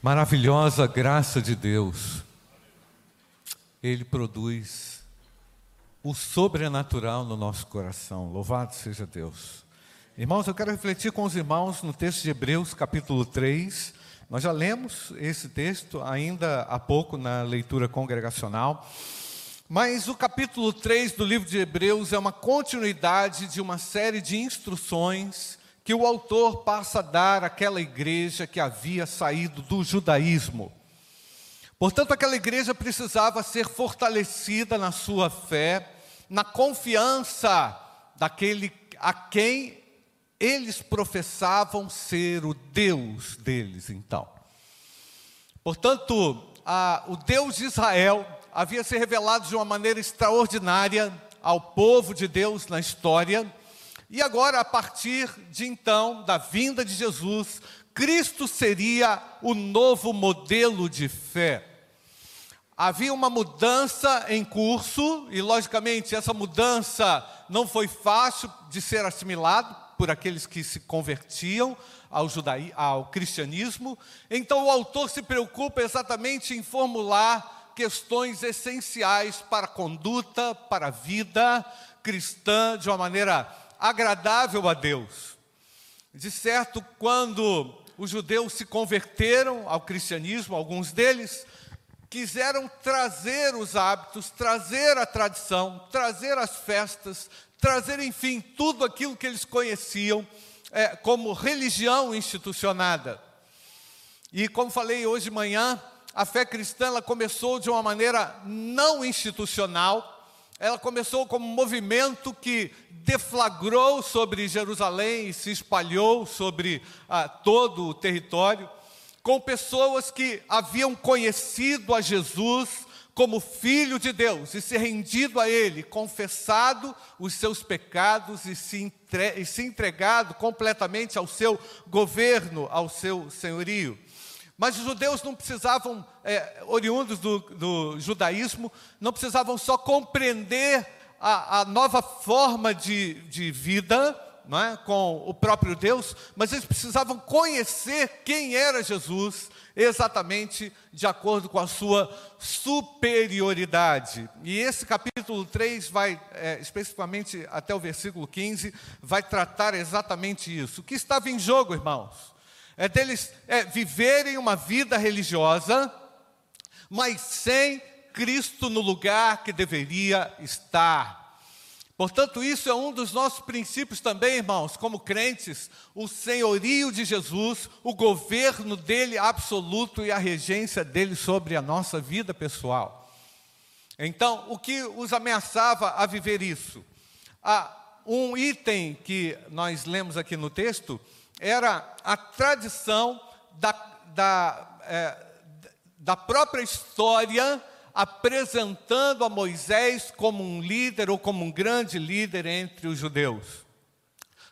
maravilhosa graça de Deus, Ele produz o sobrenatural no nosso coração. Louvado seja Deus. Irmãos, eu quero refletir com os irmãos no texto de Hebreus, capítulo 3. Nós já lemos esse texto ainda há pouco na leitura congregacional. Mas o capítulo 3 do livro de Hebreus é uma continuidade de uma série de instruções que o autor passa a dar àquela igreja que havia saído do judaísmo. Portanto, aquela igreja precisava ser fortalecida na sua fé, na confiança daquele a quem eles professavam ser o Deus deles, então. Portanto, a, o Deus de Israel havia se revelado de uma maneira extraordinária ao povo de Deus na história, e agora, a partir de então, da vinda de Jesus, Cristo seria o novo modelo de fé. Havia uma mudança em curso, e logicamente essa mudança não foi fácil de ser assimilado por aqueles que se convertiam ao, judaí, ao cristianismo. Então o autor se preocupa exatamente em formular questões essenciais para a conduta, para a vida cristã de uma maneira agradável a Deus. De certo, quando os judeus se converteram ao cristianismo, alguns deles quiseram trazer os hábitos, trazer a tradição, trazer as festas, trazer, enfim, tudo aquilo que eles conheciam é, como religião institucionada. E como falei hoje de manhã, a fé cristã ela começou de uma maneira não institucional, ela começou como um movimento que deflagrou sobre Jerusalém e se espalhou sobre ah, todo o território, com pessoas que haviam conhecido a Jesus como Filho de Deus e se rendido a Ele, confessado os seus pecados e se, entre, e se entregado completamente ao seu governo, ao seu senhorio. Mas os judeus não precisavam, é, oriundos do, do, judaísmo, não precisavam só compreender a, a nova forma de, de vida é, com o próprio Deus, mas eles precisavam conhecer quem era Jesus, exatamente de acordo com a sua superioridade. E esse capítulo 3 vai, é, especificamente até o versículo 15, vai tratar exatamente isso. O que estava em jogo, irmãos? É deles é, viverem uma vida religiosa, mas sem Cristo no lugar que deveria estar. Portanto, isso é um dos nossos princípios também, irmãos, como crentes, o senhorio de Jesus, o governo dele absoluto e a regência dele sobre a nossa vida pessoal. Então, o que os ameaçava a viver isso? Ah, um item que nós lemos aqui no texto era a tradição da, da, é, da própria história apresentando a Moisés como um líder ou como um grande líder entre os judeus.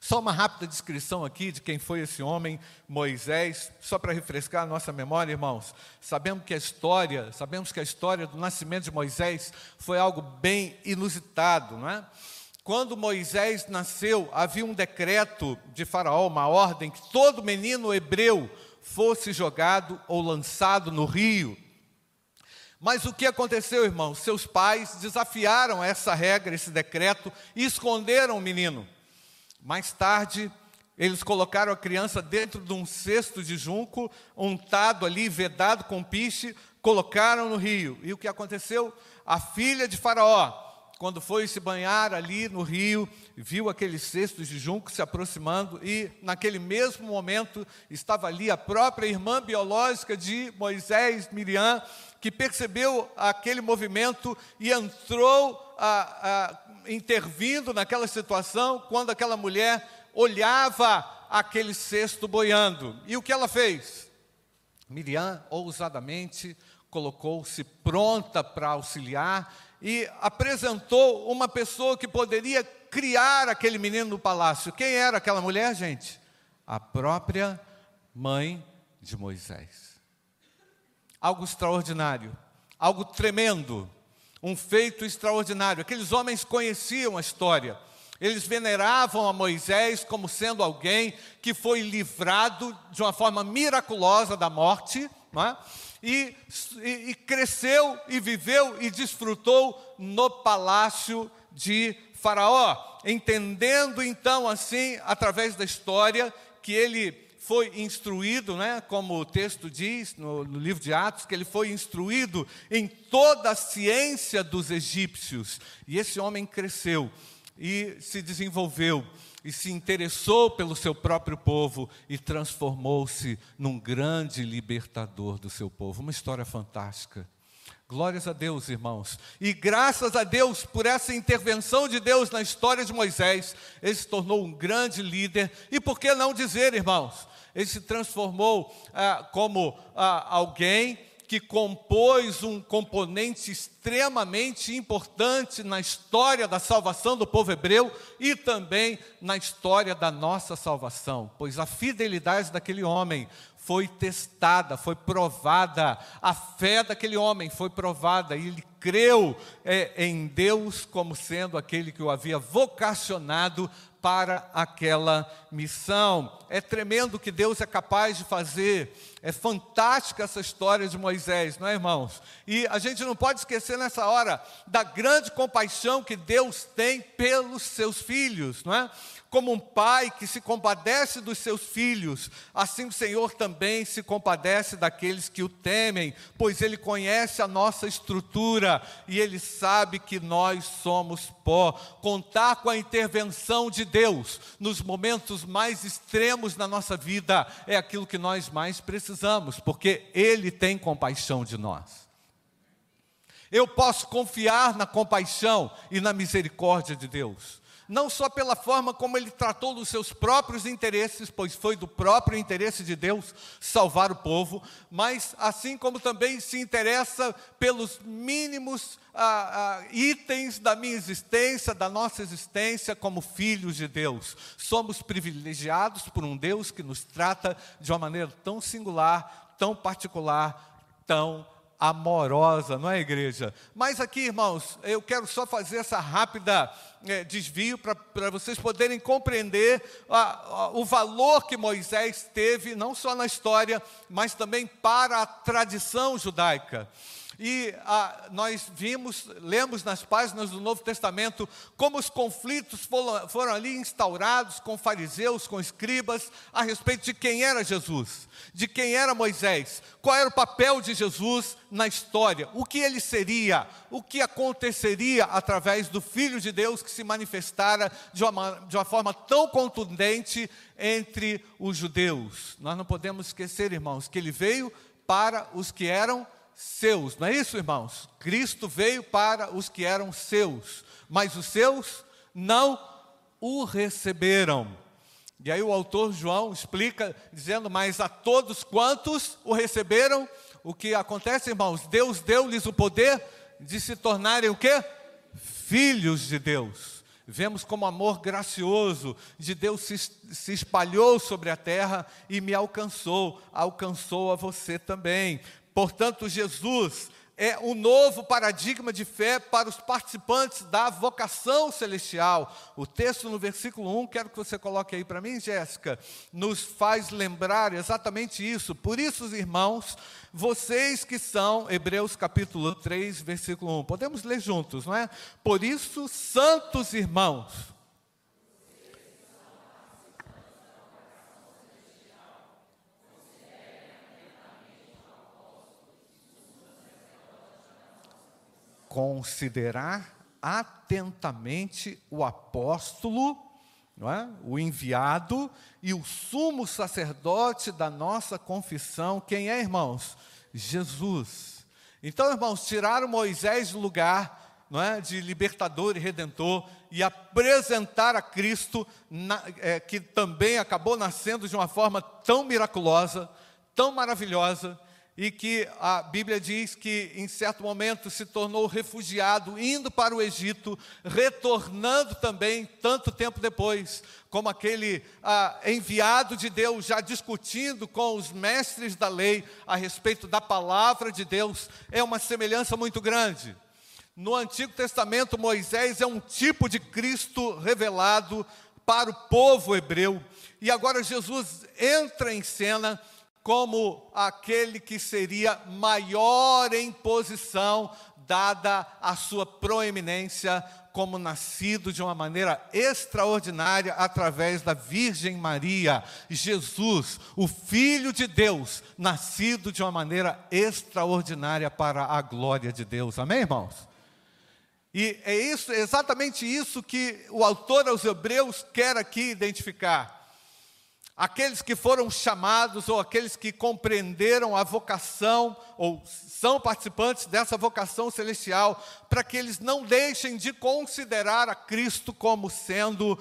Só uma rápida descrição aqui de quem foi esse homem, Moisés, só para refrescar a nossa memória, irmãos. Sabemos que a história, sabemos que a história do nascimento de Moisés foi algo bem inusitado, não é? Quando Moisés nasceu, havia um decreto de Faraó, uma ordem, que todo menino hebreu fosse jogado ou lançado no rio. Mas o que aconteceu, irmãos? Seus pais desafiaram essa regra, esse decreto, e esconderam o menino. Mais tarde, eles colocaram a criança dentro de um cesto de junco, untado ali, vedado com piche, colocaram no rio. E o que aconteceu? A filha de Faraó, quando foi se banhar ali no rio, viu aqueles cestos de junco se aproximando e, naquele mesmo momento, estava ali a própria irmã biológica de Moisés, Miriam, que percebeu aquele movimento e entrou a, a, intervindo naquela situação quando aquela mulher olhava aquele cesto boiando. E o que ela fez? Miriam, ousadamente, colocou-se pronta para auxiliar e apresentou uma pessoa que poderia criar aquele menino no palácio. Quem era aquela mulher, gente? A própria mãe de Moisés. Algo extraordinário, algo tremendo, um feito extraordinário. Aqueles homens conheciam a história. Eles veneravam a Moisés como sendo alguém que foi livrado de uma forma miraculosa da morte, não é? E, e, cresceu e viveu e desfrutou no palácio de Faraó, entendendo então assim, através da história, que ele foi instruído, né, como o texto diz no, no, livro de Atos, que ele foi instruído em toda a ciência dos egípcios. E esse homem cresceu e se desenvolveu e se interessou pelo seu próprio povo e transformou-se num grande libertador do seu povo. Uma história fantástica. Glórias a Deus, irmãos. E graças a Deus por essa intervenção de Deus na história de Moisés, ele se tornou um grande líder. E por que não dizer, irmãos, ele se transformou ah, como ah, alguém que compôs um componente extremamente importante na história da salvação do povo hebreu e também na história da nossa salvação, pois a fidelidade daquele homem foi testada, foi provada, a fé daquele homem foi provada, e ele creu é, em Deus como sendo aquele que o havia vocacionado para aquela missão. É tremendo o que Deus é capaz de fazer. É fantástica essa história de Moisés, não é, irmãos? E a gente não pode esquecer nessa hora da grande compaixão que Deus tem pelos seus filhos, não é? Como um pai que se compadece dos seus filhos, assim o Senhor também se compadece daqueles que o temem, pois Ele conhece a nossa estrutura e Ele sabe que nós somos pó. Contar com a intervenção de Deus nos momentos mais extremos da nossa vida é aquilo que nós mais precisamos, porque Ele tem compaixão de nós. Eu posso confiar na compaixão e na misericórdia de Deus não só pela forma como ele tratou dos seus próprios interesses, pois foi do próprio interesse de Deus salvar o povo, mas assim como também se interessa pelos mínimos ah, ah, itens da minha existência, da nossa existência como filhos de Deus. Somos privilegiados por um Deus que nos trata de uma maneira tão singular, tão particular, tão amorosa, não é, igreja? Mas aqui, irmãos, eu quero só fazer essa rápida é, desvio para vocês poderem compreender a, a, o valor que Moisés teve, não só na história, mas também para a tradição judaica. E ah, nós vimos, lemos nas páginas do Novo Testamento, como os conflitos foram, foram, ali instaurados com fariseus, com escribas, a respeito de quem era Jesus, de quem era Moisés, qual era o papel de Jesus na história, o que ele seria, o que aconteceria através do Filho de Deus que se manifestara de uma, de uma forma tão contundente entre os judeus. Nós não podemos esquecer, irmãos, que ele veio para os que eram seus, não é isso, irmãos? Cristo veio para os que eram seus, mas os seus não o receberam. E aí o autor João explica, dizendo: Mas a todos quantos o receberam, o que acontece, irmãos? Deus deu-lhes o poder de se tornarem o quê? Filhos de Deus. Vemos como amor gracioso de Deus se, se espalhou sobre a terra e me alcançou, alcançou a você também. Portanto, Jesus é um novo paradigma de fé para os participantes da vocação celestial. O texto no versículo 1, quero que você coloque aí para mim, Jéssica, nos faz lembrar exatamente isso. Por isso, irmãos, vocês que são, Hebreus capítulo 3, versículo 1, podemos ler juntos, não é? Por isso, santos irmãos, considerar atentamente o apóstolo, é? o enviado e o sumo sacerdote da nossa confissão. Quem é, irmãos? Jesus. Então, irmãos, tiraram Moisés do lugar é, de libertador e redentor e apresentar a Cristo, na, é, que também acabou nascendo de uma forma tão miraculosa, tão maravilhosa, e que a Bíblia diz que em certo momento se tornou refugiado, indo para o Egito, retornando também tanto tempo depois, como aquele ah, enviado de Deus, já discutindo com os mestres da lei a respeito da palavra de Deus, é uma semelhança muito grande. No Antigo Testamento, Moisés é um tipo de Cristo revelado para o povo hebreu, e agora Jesus entra em cena como aquele que seria maior em posição, dada a sua proeminência como nascido de uma maneira extraordinária através da Virgem Maria, Jesus, o Filho de Deus, nascido de uma maneira extraordinária para a glória de Deus. Amém, irmãos? E é isso, exatamente isso que o autor aos Hebreus quer aqui identificar. Aqueles que foram chamados ou aqueles que compreenderam a vocação ou são participantes dessa vocação celestial, para que eles não deixem de considerar a Cristo como sendo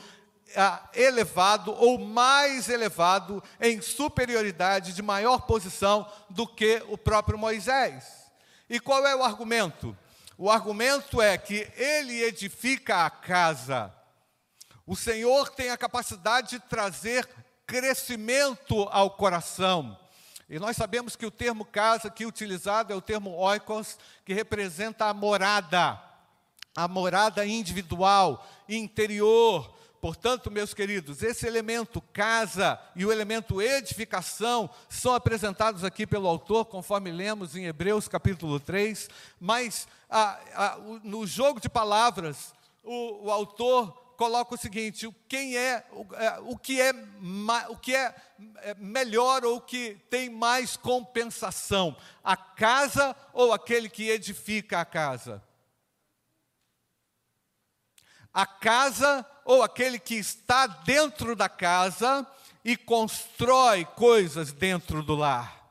ah, elevado ou mais elevado em superioridade, de maior posição do que o próprio Moisés. E qual é o argumento? O argumento é que ele edifica a casa. O Senhor tem a capacidade de trazer crescimento ao coração. E nós sabemos que o termo casa aqui utilizado é o termo oikos, que representa a morada, a morada individual, interior. Portanto, meus queridos, esse elemento casa e o elemento edificação são apresentados aqui pelo autor, conforme lemos em Hebreus capítulo 3, mas a, a, no jogo de palavras, o, o autor coloca o seguinte: quem é, o, é, o que é, o que é, é melhor ou o que tem mais compensação, a casa ou aquele que edifica a casa? A casa ou aquele que está dentro da casa e constrói coisas dentro do lar.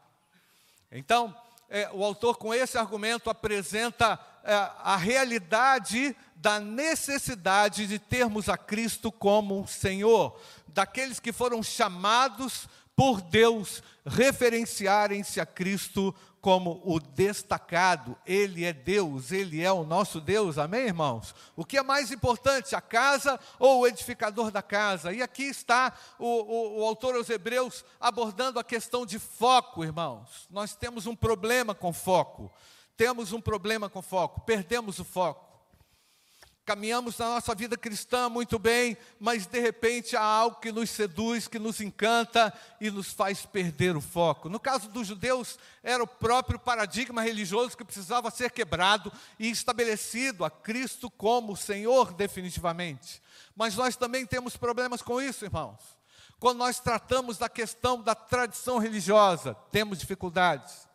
Então, é, o autor, com esse argumento, apresenta a realidade da necessidade de termos a Cristo como Senhor, daqueles que foram chamados por Deus referenciarem-se a Cristo como o destacado. Ele é Deus, ele é o nosso Deus, amém, irmãos? O que é mais importante, a casa ou o edificador da casa? E aqui está o, o, o autor aos Hebreus abordando a questão de foco, irmãos. Nós temos um problema com foco. Temos um problema com foco, perdemos o foco. Caminhamos na nossa vida cristã muito bem, mas de repente há algo que nos seduz, que nos encanta e nos faz perder o foco. No caso dos judeus, era o próprio paradigma religioso que precisava ser quebrado e estabelecido a Cristo como Senhor definitivamente. Mas nós também temos problemas com isso, irmãos. Quando nós tratamos da questão da tradição religiosa, temos dificuldades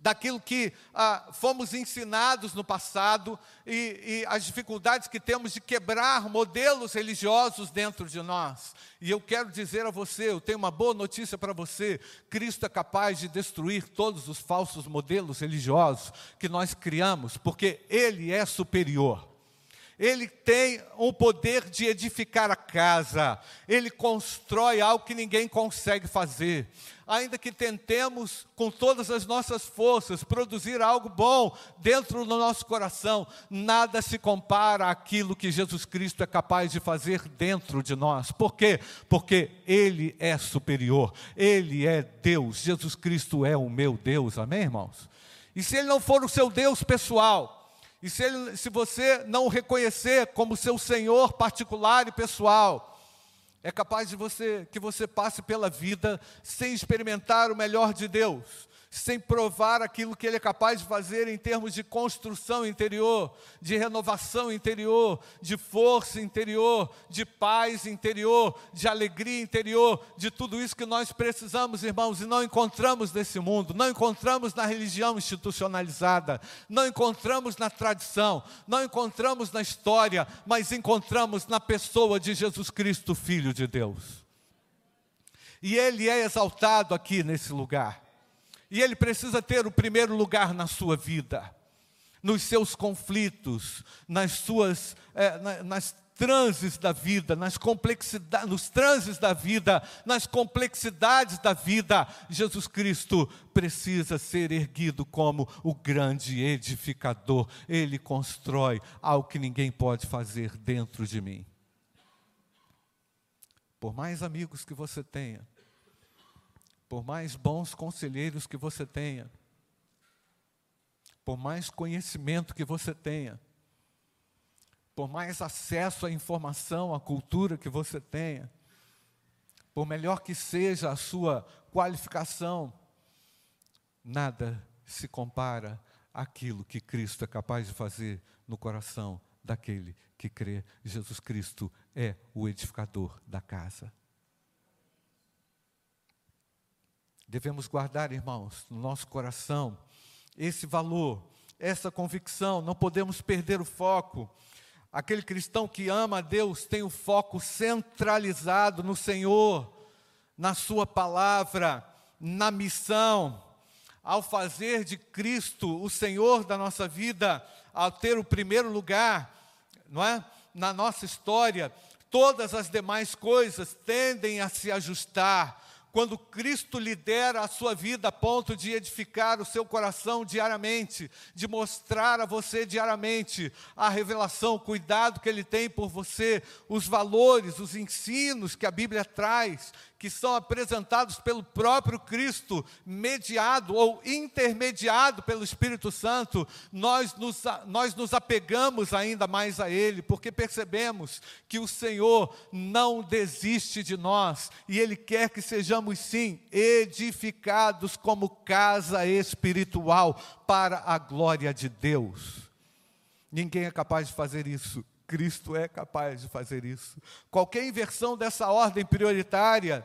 daquilo que ah, fomos ensinados no passado e, e, as dificuldades que temos de quebrar modelos religiosos dentro de nós. E eu quero dizer a você, eu tenho uma boa notícia para você: Cristo é capaz de destruir todos os falsos modelos religiosos que nós criamos, porque Ele é superior. Ele tem o poder de edificar a casa, ele constrói algo que ninguém consegue fazer ainda que tentemos com todas as nossas forças produzir algo bom dentro do nosso coração, nada se compara àquilo que Jesus Cristo é capaz de fazer dentro de nós. Por quê? Porque Ele é superior, Ele é Deus, Jesus Cristo é o meu Deus, amém, irmãos? E se Ele não for o seu Deus pessoal, e se, ele, se você não o reconhecer como seu Senhor particular e pessoal, é capaz de você que você passe pela vida sem experimentar o melhor de Deus, sem provar aquilo que Ele é capaz de fazer em termos de construção interior, de renovação interior, de força interior, de paz interior, de alegria interior, de tudo isso que nós precisamos, irmãos, e não encontramos nesse mundo, não encontramos na religião institucionalizada, não encontramos na tradição, não encontramos na história, mas encontramos na pessoa de Jesus Cristo, Filho de Deus. E Ele é exaltado aqui nesse lugar. E ele precisa ter o primeiro lugar na sua vida, nos seus conflitos, nas suas, é, na, nas transes da vida, nas complexidades, nos transes da vida, nas complexidades da vida, Jesus Cristo precisa ser erguido como o grande edificador. Ele constrói algo que ninguém pode fazer dentro de mim. Por mais amigos que você tenha, por mais bons conselheiros que você tenha, por mais conhecimento que você tenha, por mais acesso à informação, à cultura que você tenha, por melhor que seja a sua qualificação, nada se compara àquilo que Cristo é capaz de fazer no coração daquele que crê. Jesus Cristo é o edificador da casa. Devemos guardar, irmãos, no nosso coração esse valor, essa convicção, não podemos perder o foco. Aquele cristão que ama a Deus tem o foco centralizado no Senhor, na Sua palavra, na missão. Ao fazer de Cristo o Senhor da nossa vida, ao ter o primeiro lugar, não é? Na nossa história, todas as demais coisas tendem a se ajustar quando Cristo lidera a sua vida a ponto de edificar o seu coração diariamente, de mostrar a você diariamente a revelação, o cuidado que Ele tem por você, os valores, os ensinos que a Bíblia traz, que são apresentados pelo próprio Cristo, mediado ou intermediado pelo Espírito Santo, nós nos, nós nos apegamos ainda mais a Ele, porque percebemos que o Senhor não desiste de nós e Ele quer que sejamos, sim, edificados como casa espiritual para a glória de Deus. Ninguém é capaz de fazer isso Cristo é capaz de fazer isso. Qualquer inversão dessa ordem prioritária,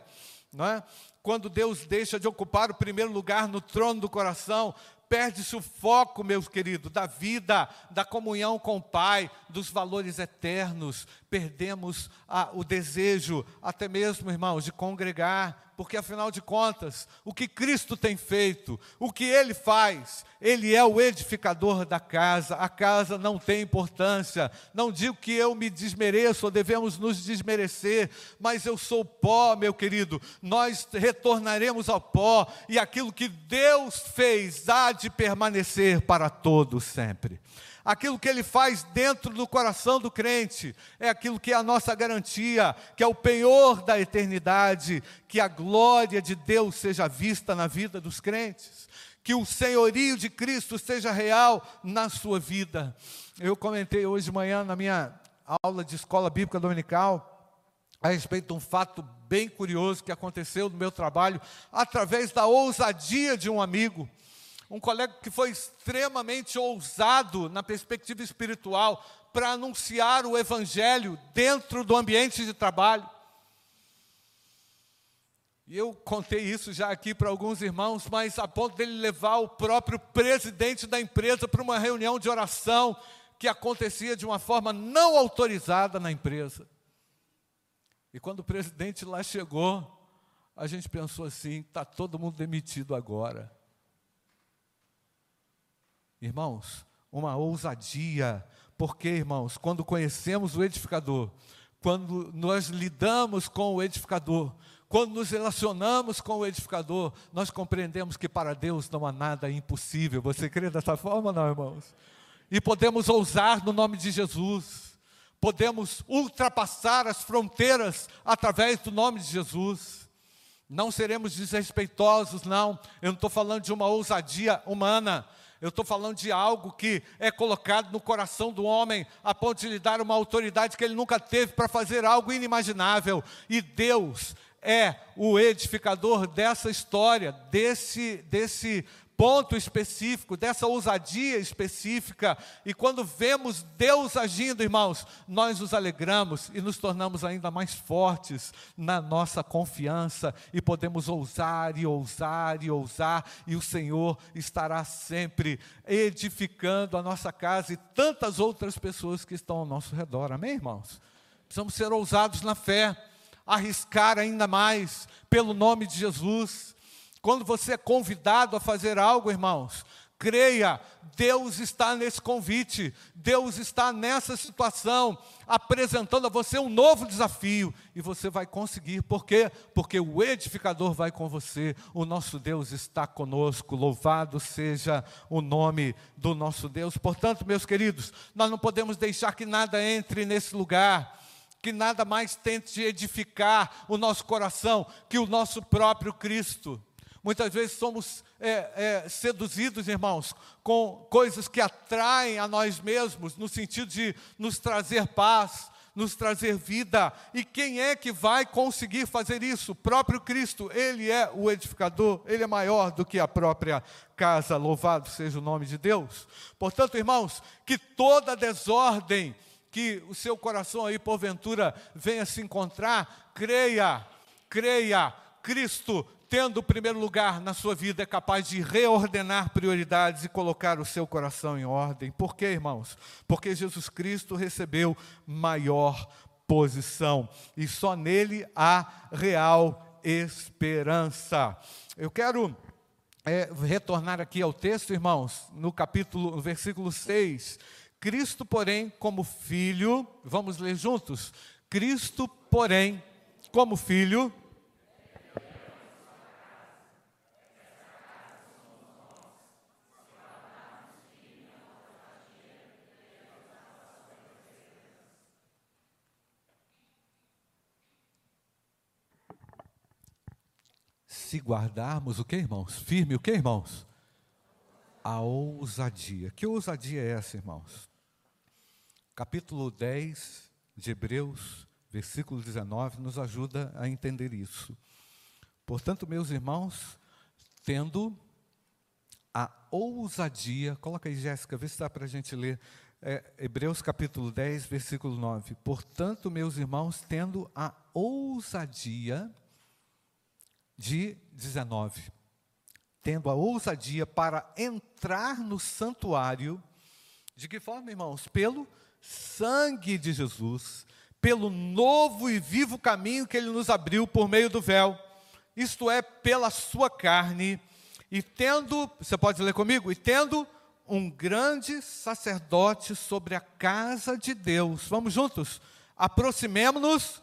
não é? quando Deus deixa de ocupar o primeiro lugar no trono do coração, perde-se o foco, meus queridos, da vida, da comunhão com o Pai, dos valores eternos, perdemos a, o desejo, até mesmo, irmãos, de congregar, porque afinal de contas, o que Cristo tem feito, o que Ele faz, Ele é o edificador da casa, a casa não tem importância, não digo que eu me desmereço ou devemos nos desmerecer, mas eu sou pó, meu querido, nós retornaremos ao pó, e aquilo que Deus fez há de permanecer para todos sempre. Aquilo que ele faz dentro do coração do crente é aquilo que é a nossa garantia, que é o penhor da eternidade, que a glória de Deus seja vista na vida dos crentes, que o senhorio de Cristo seja real na sua vida. Eu comentei hoje de manhã na minha aula de escola bíblica dominical a respeito de um fato bem curioso que aconteceu no meu trabalho através da ousadia de um amigo um colega que foi extremamente ousado na perspectiva espiritual para anunciar o evangelho dentro do ambiente de trabalho. E eu contei isso já aqui para alguns irmãos, mas a ponto dele levar o próprio presidente da empresa para uma reunião de oração que acontecia de uma forma não autorizada na empresa. E quando o presidente lá chegou, a gente pensou assim: está todo mundo demitido agora. Irmãos, uma ousadia, porque, irmãos, quando conhecemos o edificador, quando nós lidamos com o edificador, quando nos relacionamos com o edificador, nós compreendemos que para Deus não há nada impossível. Você crê dessa forma, não, irmãos? E podemos ousar no nome de Jesus, podemos ultrapassar as fronteiras através do nome de Jesus. Não seremos desrespeitosos, não. Eu não estou falando de uma ousadia humana, eu estou falando de algo que é colocado no coração do homem, a ponto de lhe dar uma autoridade que ele nunca teve para fazer algo inimaginável. E Deus é o edificador dessa história, desse, desse ponto específico, dessa ousadia específica, e quando vemos Deus agindo, irmãos, nós nos alegramos e nos tornamos ainda mais fortes na nossa confiança e podemos ousar e ousar e ousar, e o Senhor estará sempre edificando a nossa casa e tantas outras pessoas que estão ao nosso redor. Amém, irmãos? Precisamos ser ousados na fé, arriscar ainda mais pelo nome de Jesus quando você é convidado a fazer algo, irmãos, creia, Deus está nesse convite, Deus está nessa situação, apresentando a você um novo desafio, e você vai conseguir, por quê? Porque o edificador vai com você, o nosso Deus está conosco, louvado seja o nome do nosso Deus. Portanto, meus queridos, nós não podemos deixar que nada entre nesse lugar, que nada mais tente edificar o nosso coração que o nosso próprio Cristo. Muitas vezes somos é, é, seduzidos, irmãos, com coisas que atraem a nós mesmos, no sentido de nos trazer paz, nos trazer vida. E quem é que vai conseguir fazer isso? O próprio Cristo. Ele é o edificador, ele é maior do que a própria casa. Louvado seja o nome de Deus. Portanto, irmãos, que toda desordem que o seu coração aí porventura venha se encontrar, creia, creia, Cristo tendo o primeiro lugar na sua vida, é capaz de reordenar prioridades e colocar o seu coração em ordem. Por quê, irmãos? Porque Jesus Cristo recebeu maior posição e só nele há real esperança. Eu quero é, retornar aqui ao texto, irmãos, no capítulo, no versículo 6. Cristo, porém, como filho, vamos ler juntos? Cristo, porém, como filho, se guardarmos o que, irmãos? Firme o que, irmãos? A ousadia. Que ousadia é essa, irmãos? Capítulo 10 de Hebreus, versículo 19, nos ajuda a entender isso. Portanto, meus irmãos, tendo a ousadia, coloca aí, Jéssica, vê se dá para a gente ler. É, Hebreus capítulo 10, versículo 9. Portanto, meus irmãos, tendo a ousadia de 19. Tendo a ousadia para entrar no santuário, de que forma, irmãos? Pelo sangue de Jesus, pelo novo e vivo caminho que ele nos abriu por meio do véu, isto é, pela sua carne, e tendo, você pode ler comigo? E tendo um grande sacerdote sobre a casa de Deus. Vamos juntos? Aproximemo-nos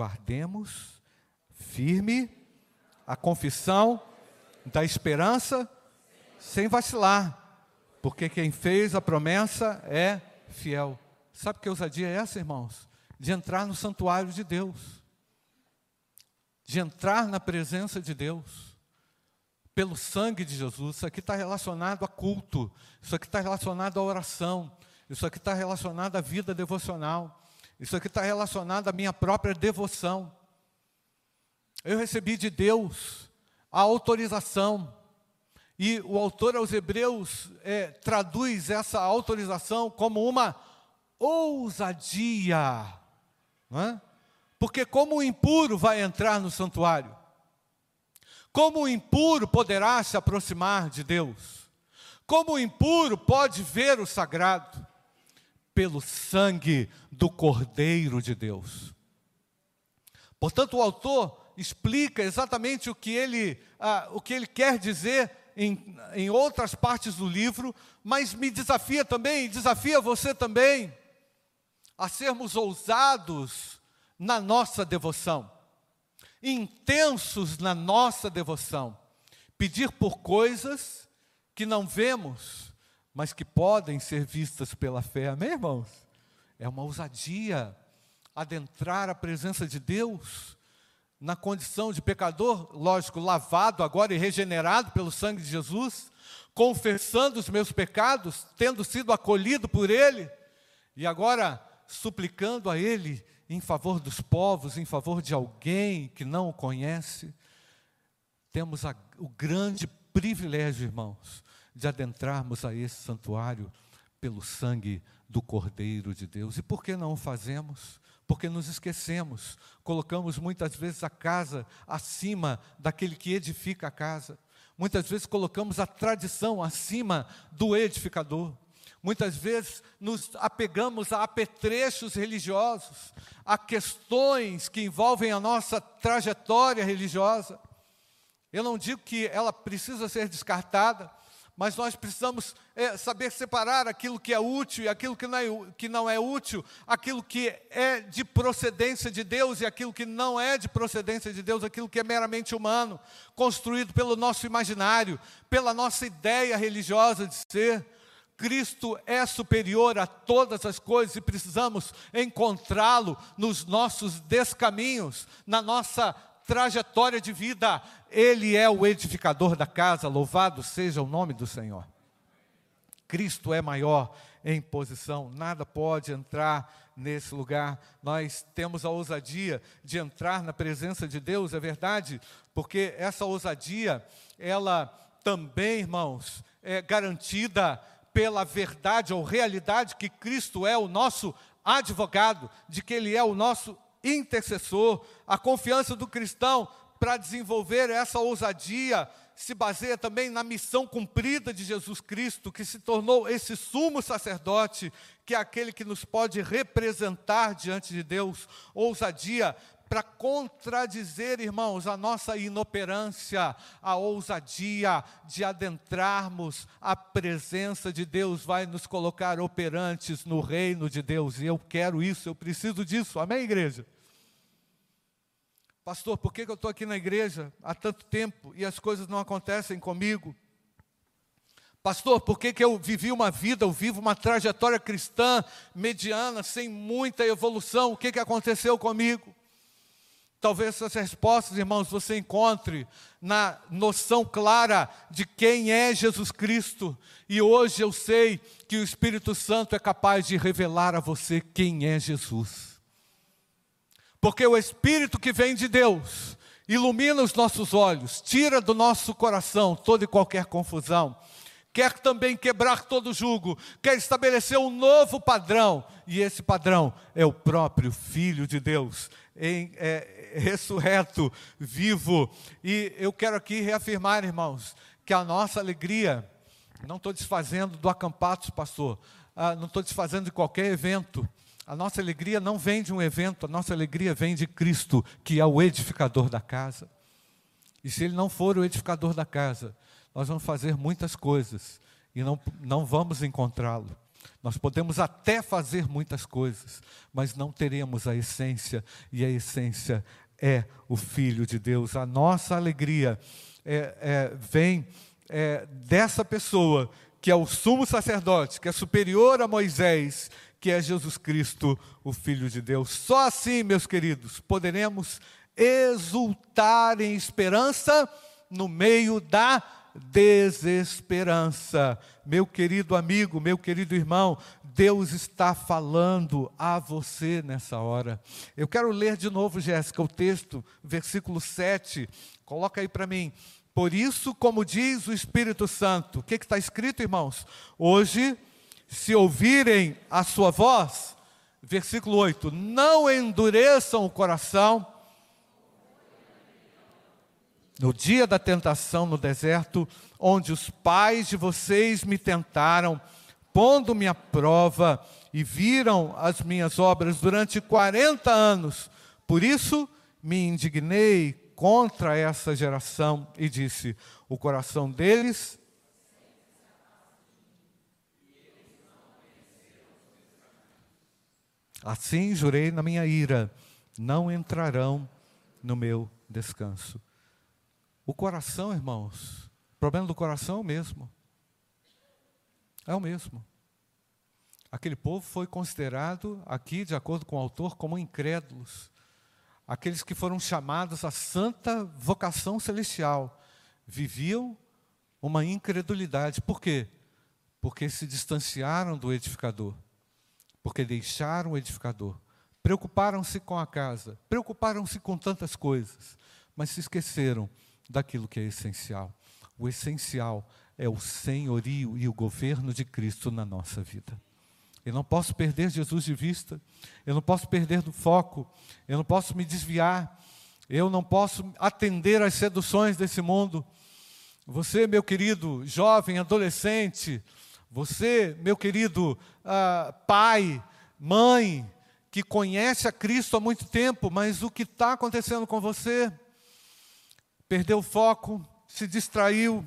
guardemos firme a confissão da esperança sem vacilar, porque quem fez a promessa é fiel. Sabe que ousadia é essa, irmãos? De entrar no santuário de Deus, de entrar na presença de Deus, pelo sangue de Jesus. Isso aqui está relacionado a culto, isso aqui está relacionado à oração, isso aqui está relacionado à vida devocional. Isso aqui está relacionado à minha própria devoção. Eu recebi de Deus a autorização. E o autor aos Hebreus é, traduz essa autorização como uma ousadia. É? Porque, como o impuro vai entrar no santuário? Como o impuro poderá se aproximar de Deus? Como o impuro pode ver o sagrado? Pelo sangue do Cordeiro de Deus. Portanto, o autor explica exatamente o que ele, ah, o que ele quer dizer em, em outras partes do livro, mas me desafia também, desafia você também, a sermos ousados na nossa devoção, intensos na nossa devoção, pedir por coisas que não vemos, mas que podem ser vistas pela fé. Amém, irmãos? É uma ousadia adentrar a presença de Deus na condição de pecador, lógico, lavado agora e regenerado pelo sangue de Jesus, confessando os meus pecados, tendo sido acolhido por Ele, e agora suplicando a Ele em favor dos povos, em favor de alguém que não o conhece. Temos a, o grande privilégio, irmãos, de adentrarmos a esse santuário pelo sangue do Cordeiro de Deus. E por que não o fazemos? Porque nos esquecemos, colocamos muitas vezes a casa acima daquele que edifica a casa. Muitas vezes colocamos a tradição acima do edificador. Muitas vezes nos apegamos a apetrechos religiosos, a questões que envolvem a nossa trajetória religiosa. Eu não digo que ela precisa ser descartada, mas nós precisamos é, saber separar aquilo que é útil e aquilo que não, é, que não é útil, aquilo que é de procedência de Deus e aquilo que não é de procedência de Deus, aquilo que é meramente humano, construído pelo nosso imaginário, pela nossa ideia religiosa de ser. Cristo é superior a todas as coisas e precisamos encontrá-lo nos nossos descaminhos, na nossa trajetória de vida. Ele é o edificador da casa, louvado seja o nome do Senhor. Cristo é maior em posição, nada pode entrar nesse lugar. Nós temos a ousadia de entrar na presença de Deus, é verdade, porque essa ousadia, ela também, irmãos, é garantida pela verdade ou realidade que Cristo é o nosso advogado, de que Ele é o nosso intercessor. A confiança do cristão para desenvolver essa ousadia se baseia também na missão cumprida de Jesus Cristo, que se tornou esse sumo sacerdote, que é aquele que nos pode representar diante de Deus. Ousadia para contradizer, irmãos, a nossa inoperância, a ousadia de adentrarmos a presença de Deus vai nos colocar operantes no reino de Deus. E eu quero isso, eu preciso disso. Amém, igreja? Pastor, por que eu estou aqui na igreja há tanto tempo e as coisas não acontecem comigo? Pastor, por que, que eu vivi uma vida, eu vivo uma trajetória cristã mediana, sem muita evolução? O que, que aconteceu comigo? Talvez essas respostas, irmãos, você encontre na noção clara de quem é Jesus Cristo. E hoje eu sei que o Espírito Santo é capaz de revelar a você quem é Jesus. Porque o Espírito que vem de Deus ilumina os nossos olhos, tira do nosso coração toda e qualquer confusão quer também quebrar todo jugo, quer estabelecer um novo padrão, e esse padrão é o próprio Filho de Deus, em, é, ressurreto, vivo. E eu quero aqui reafirmar, irmãos, que a nossa alegria, não estou desfazendo do acampados, pastor, ah, não estou desfazendo de qualquer evento, a nossa alegria não vem de um evento, a nossa alegria vem de Cristo, que é o edificador da casa. E se Ele não for o edificador da casa, nós vamos fazer muitas coisas e não, não vamos encontrá-lo. Nós podemos até fazer muitas coisas, mas não teremos a essência, e a essência é o Filho de Deus. A nossa alegria é, é, vem é, dessa pessoa que é o sumo sacerdote, que é superior a Moisés, que é Jesus Cristo, o Filho de Deus. Só assim, meus queridos, poderemos exultar em esperança no meio da desesperança. Meu querido amigo, meu querido irmão, Deus está falando a você nessa hora. Eu quero ler de novo, Jéssica, o texto, versículo 7. Coloca aí para mim. Por isso, como diz o Espírito Santo, o que está escrito, irmãos? Hoje, se ouvirem a sua voz, versículo 8: não endureçam o coração no dia da tentação no deserto, onde os pais de vocês me tentaram, pondo-me à prova e viram as minhas obras durante 40 anos. Por isso me indignei contra essa geração e disse: o coração deles Assim jurei na minha ira: não entrarão no meu descanso. O coração, irmãos, o problema do coração é o mesmo. É o mesmo. Aquele povo foi considerado, aqui, de acordo com o autor, como incrédulos. Aqueles que foram chamados à santa vocação celestial viviam uma incredulidade. Por quê? Porque se distanciaram do edificador. Porque deixaram o edificador. Preocuparam-se com a casa, preocuparam-se com tantas coisas, mas se esqueceram daquilo que é essencial. O essencial é o senhorio e o governo de Cristo na nossa vida. Eu não posso perder Jesus de vista, eu não posso perder do foco, eu não posso me desviar, eu não posso atender às seduções desse mundo. Você, meu querido jovem, adolescente, você, meu querido uh, pai, mãe, que conhece a Cristo há muito tempo, mas o que está acontecendo com você? Perdeu o foco, se distraiu.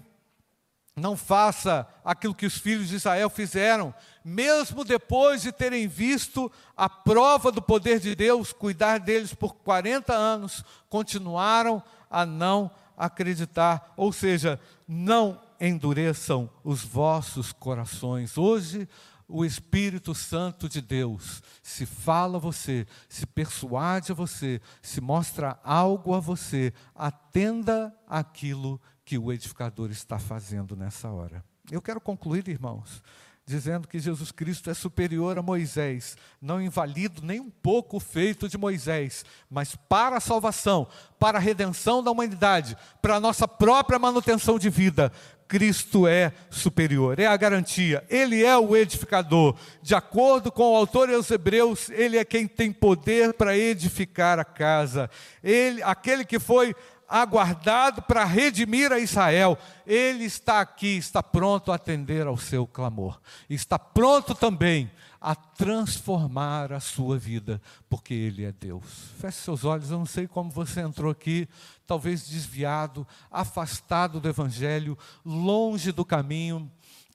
Não faça aquilo que os filhos de Israel fizeram, mesmo depois de terem visto a prova do poder de Deus, cuidar deles por 40 anos, continuaram a não acreditar, ou seja, não endureçam os vossos corações. Hoje, o Espírito Santo de Deus se fala a você, se persuade a você, se mostra algo a você, atenda aquilo que o edificador está fazendo nessa hora. Eu quero concluir, irmãos, dizendo que Jesus Cristo é superior a Moisés, não invalido nem um pouco o feito de Moisés, mas para a salvação, para a redenção da humanidade, para a nossa própria manutenção de vida, Cristo é superior, é a garantia, Ele é o edificador. De acordo com o autor aos Hebreus, Ele é quem tem poder para edificar a casa. Ele, aquele que foi aguardado para redimir a Israel, ele está aqui, está pronto a atender ao seu clamor, está pronto também a transformar a sua vida, porque Ele é Deus. Feche seus olhos, eu não sei como você entrou aqui, talvez desviado, afastado do Evangelho, longe do caminho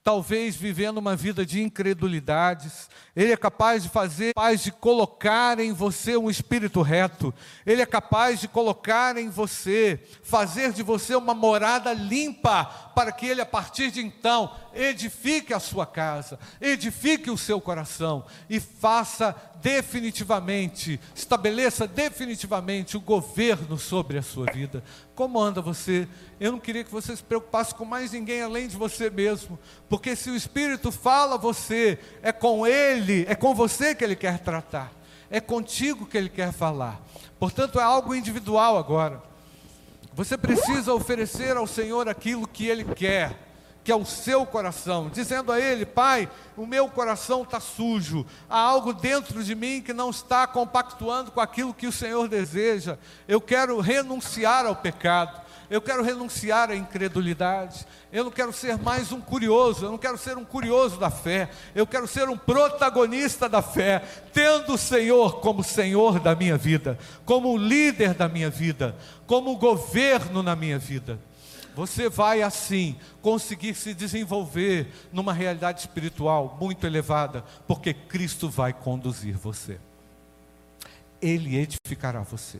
talvez vivendo uma vida de incredulidades, Ele é capaz de fazer, capaz de colocar em você um espírito reto, Ele é capaz de colocar em você, fazer de você uma morada limpa, para que Ele, a partir de então, edifique a sua casa, edifique o seu coração e faça definitivamente, estabeleça definitivamente o governo sobre a sua vida. Como anda você? Eu não queria que você se preocupasse com mais ninguém além de você mesmo, porque se o Espírito fala você, é com Ele, é com você que Ele quer tratar, é contigo que Ele quer falar. Portanto, é algo individual agora. Você precisa oferecer ao Senhor aquilo que Ele quer que é o seu coração, dizendo a Ele: Pai, o meu coração está sujo, há algo dentro de mim que não está compactuando com aquilo que o Senhor deseja, eu quero renunciar ao pecado. Eu quero renunciar à incredulidade. Eu não quero ser mais um curioso. Eu não quero ser um curioso da fé. Eu quero ser um protagonista da fé, tendo o Senhor como Senhor da minha vida, como líder da minha vida, como governo na minha vida. Você vai assim conseguir se desenvolver numa realidade espiritual muito elevada, porque Cristo vai conduzir você. Ele edificará você.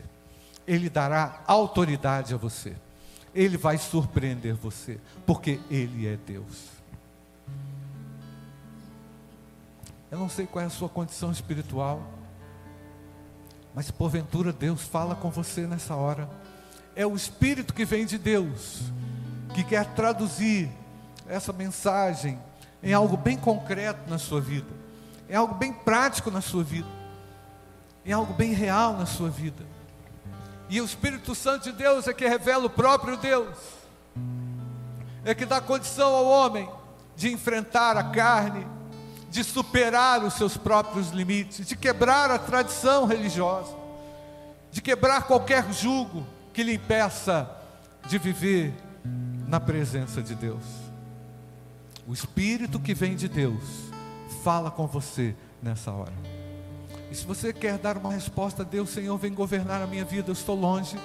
Ele dará autoridade a você. Ele vai surpreender você, porque Ele é Deus. Eu não sei qual é a sua condição espiritual, mas porventura Deus fala com você nessa hora. É o Espírito que vem de Deus que quer traduzir essa mensagem em algo bem concreto na sua vida, em algo bem prático na sua vida, em algo bem real na sua vida. E o Espírito Santo de Deus é que revela o próprio Deus, é que dá condição ao homem de enfrentar a carne, de superar os seus próprios limites, de quebrar a tradição religiosa, de quebrar qualquer jugo que lhe impeça de viver na presença de Deus. O Espírito que vem de Deus fala com você nessa hora. E se você quer dar uma resposta a Deus, Senhor, vem governar a minha vida, eu estou longe.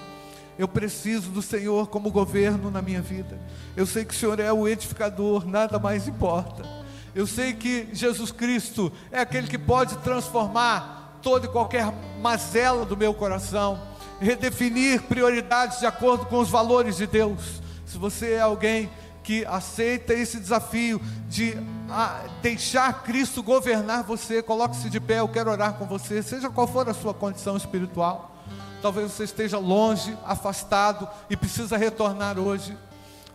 Eu preciso do Senhor como governo na minha vida. Eu sei que o Senhor é o edificador, nada mais importa. Eu sei que Jesus Cristo é aquele que pode transformar toda e qualquer mazela do meu coração, redefinir prioridades de acordo com os valores de Deus. Se você é alguém que aceita esse desafio de ah, deixar Cristo governar você, coloque-se de pé, eu quero orar com você, seja qual for a sua condição espiritual. Talvez você esteja longe, afastado e precisa retornar hoje.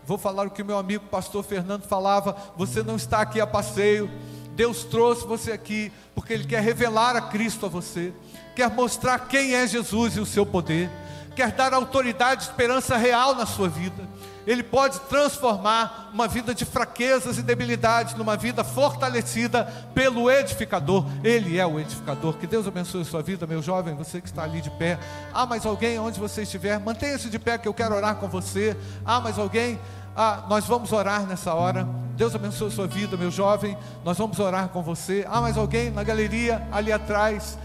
Vou falar o que meu amigo pastor Fernando falava: você não está aqui a passeio. Deus trouxe você aqui porque Ele quer revelar a Cristo a você, quer mostrar quem é Jesus e o seu poder, quer dar autoridade, esperança real na sua vida. Ele pode transformar uma vida de fraquezas e debilidades numa vida fortalecida pelo edificador. Ele é o edificador. Que Deus abençoe a sua vida, meu jovem, você que está ali de pé. Ah, mais alguém onde você estiver, mantenha-se de pé que eu quero orar com você. Ah, mais alguém ah, nós vamos orar nessa hora. Deus abençoe a sua vida, meu jovem. Nós vamos orar com você. Ah, mais alguém na galeria ali atrás.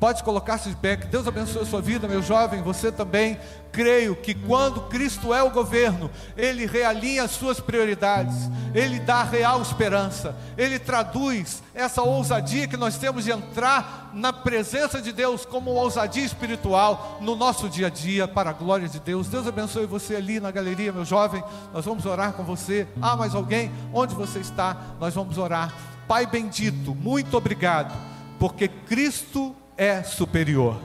Pode colocar-se de pé, que Deus abençoe a sua vida, meu jovem, você também. Creio que quando Cristo é o governo, Ele realinha as suas prioridades, Ele dá real esperança, Ele traduz essa ousadia que nós temos de entrar na presença de Deus como uma ousadia espiritual no nosso dia a dia, para a glória de Deus. Deus abençoe você ali na galeria, meu jovem. Nós vamos orar com você. Ah, mais alguém? Onde você está? Nós vamos orar. Pai bendito, muito obrigado, porque Cristo é superior.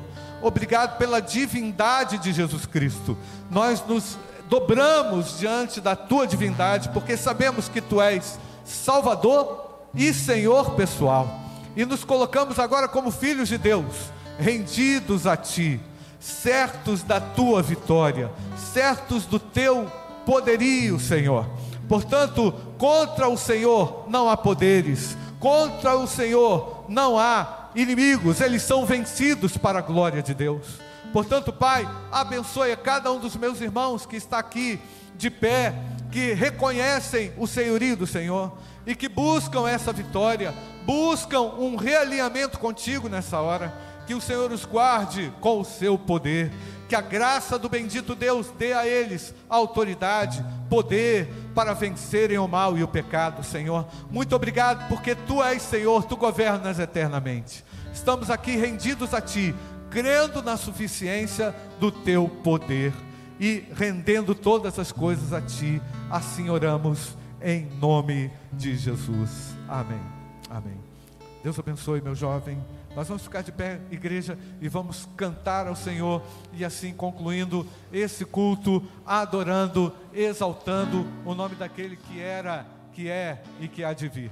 Obrigado pela divindade de Jesus Cristo. Nós nos dobramos diante da tua divindade, porque sabemos que tu és Salvador e Senhor pessoal. E nos colocamos agora como filhos de Deus, rendidos a ti, certos da tua vitória, certos do teu poderio, Senhor. Portanto, contra o Senhor não há poderes, contra o Senhor não há inimigos, eles são vencidos para a glória de Deus. Portanto, Pai, abençoe a cada um dos meus irmãos que está aqui de pé, que reconhecem o senhorio do Senhor e que buscam essa vitória, buscam um realinhamento contigo nessa hora. Que o Senhor os guarde com o seu poder, que a graça do bendito Deus dê a eles autoridade, poder para vencerem o mal e o pecado, Senhor. Muito obrigado, porque Tu és Senhor, Tu governas eternamente. Estamos aqui rendidos a Ti, crendo na suficiência do Teu poder e rendendo todas as coisas a Ti. Assim oramos em nome de Jesus. Amém. Amém. Deus abençoe, meu jovem. Nós vamos ficar de pé, igreja, e vamos cantar ao Senhor, e assim concluindo esse culto, adorando, exaltando o nome daquele que era, que é e que há de vir.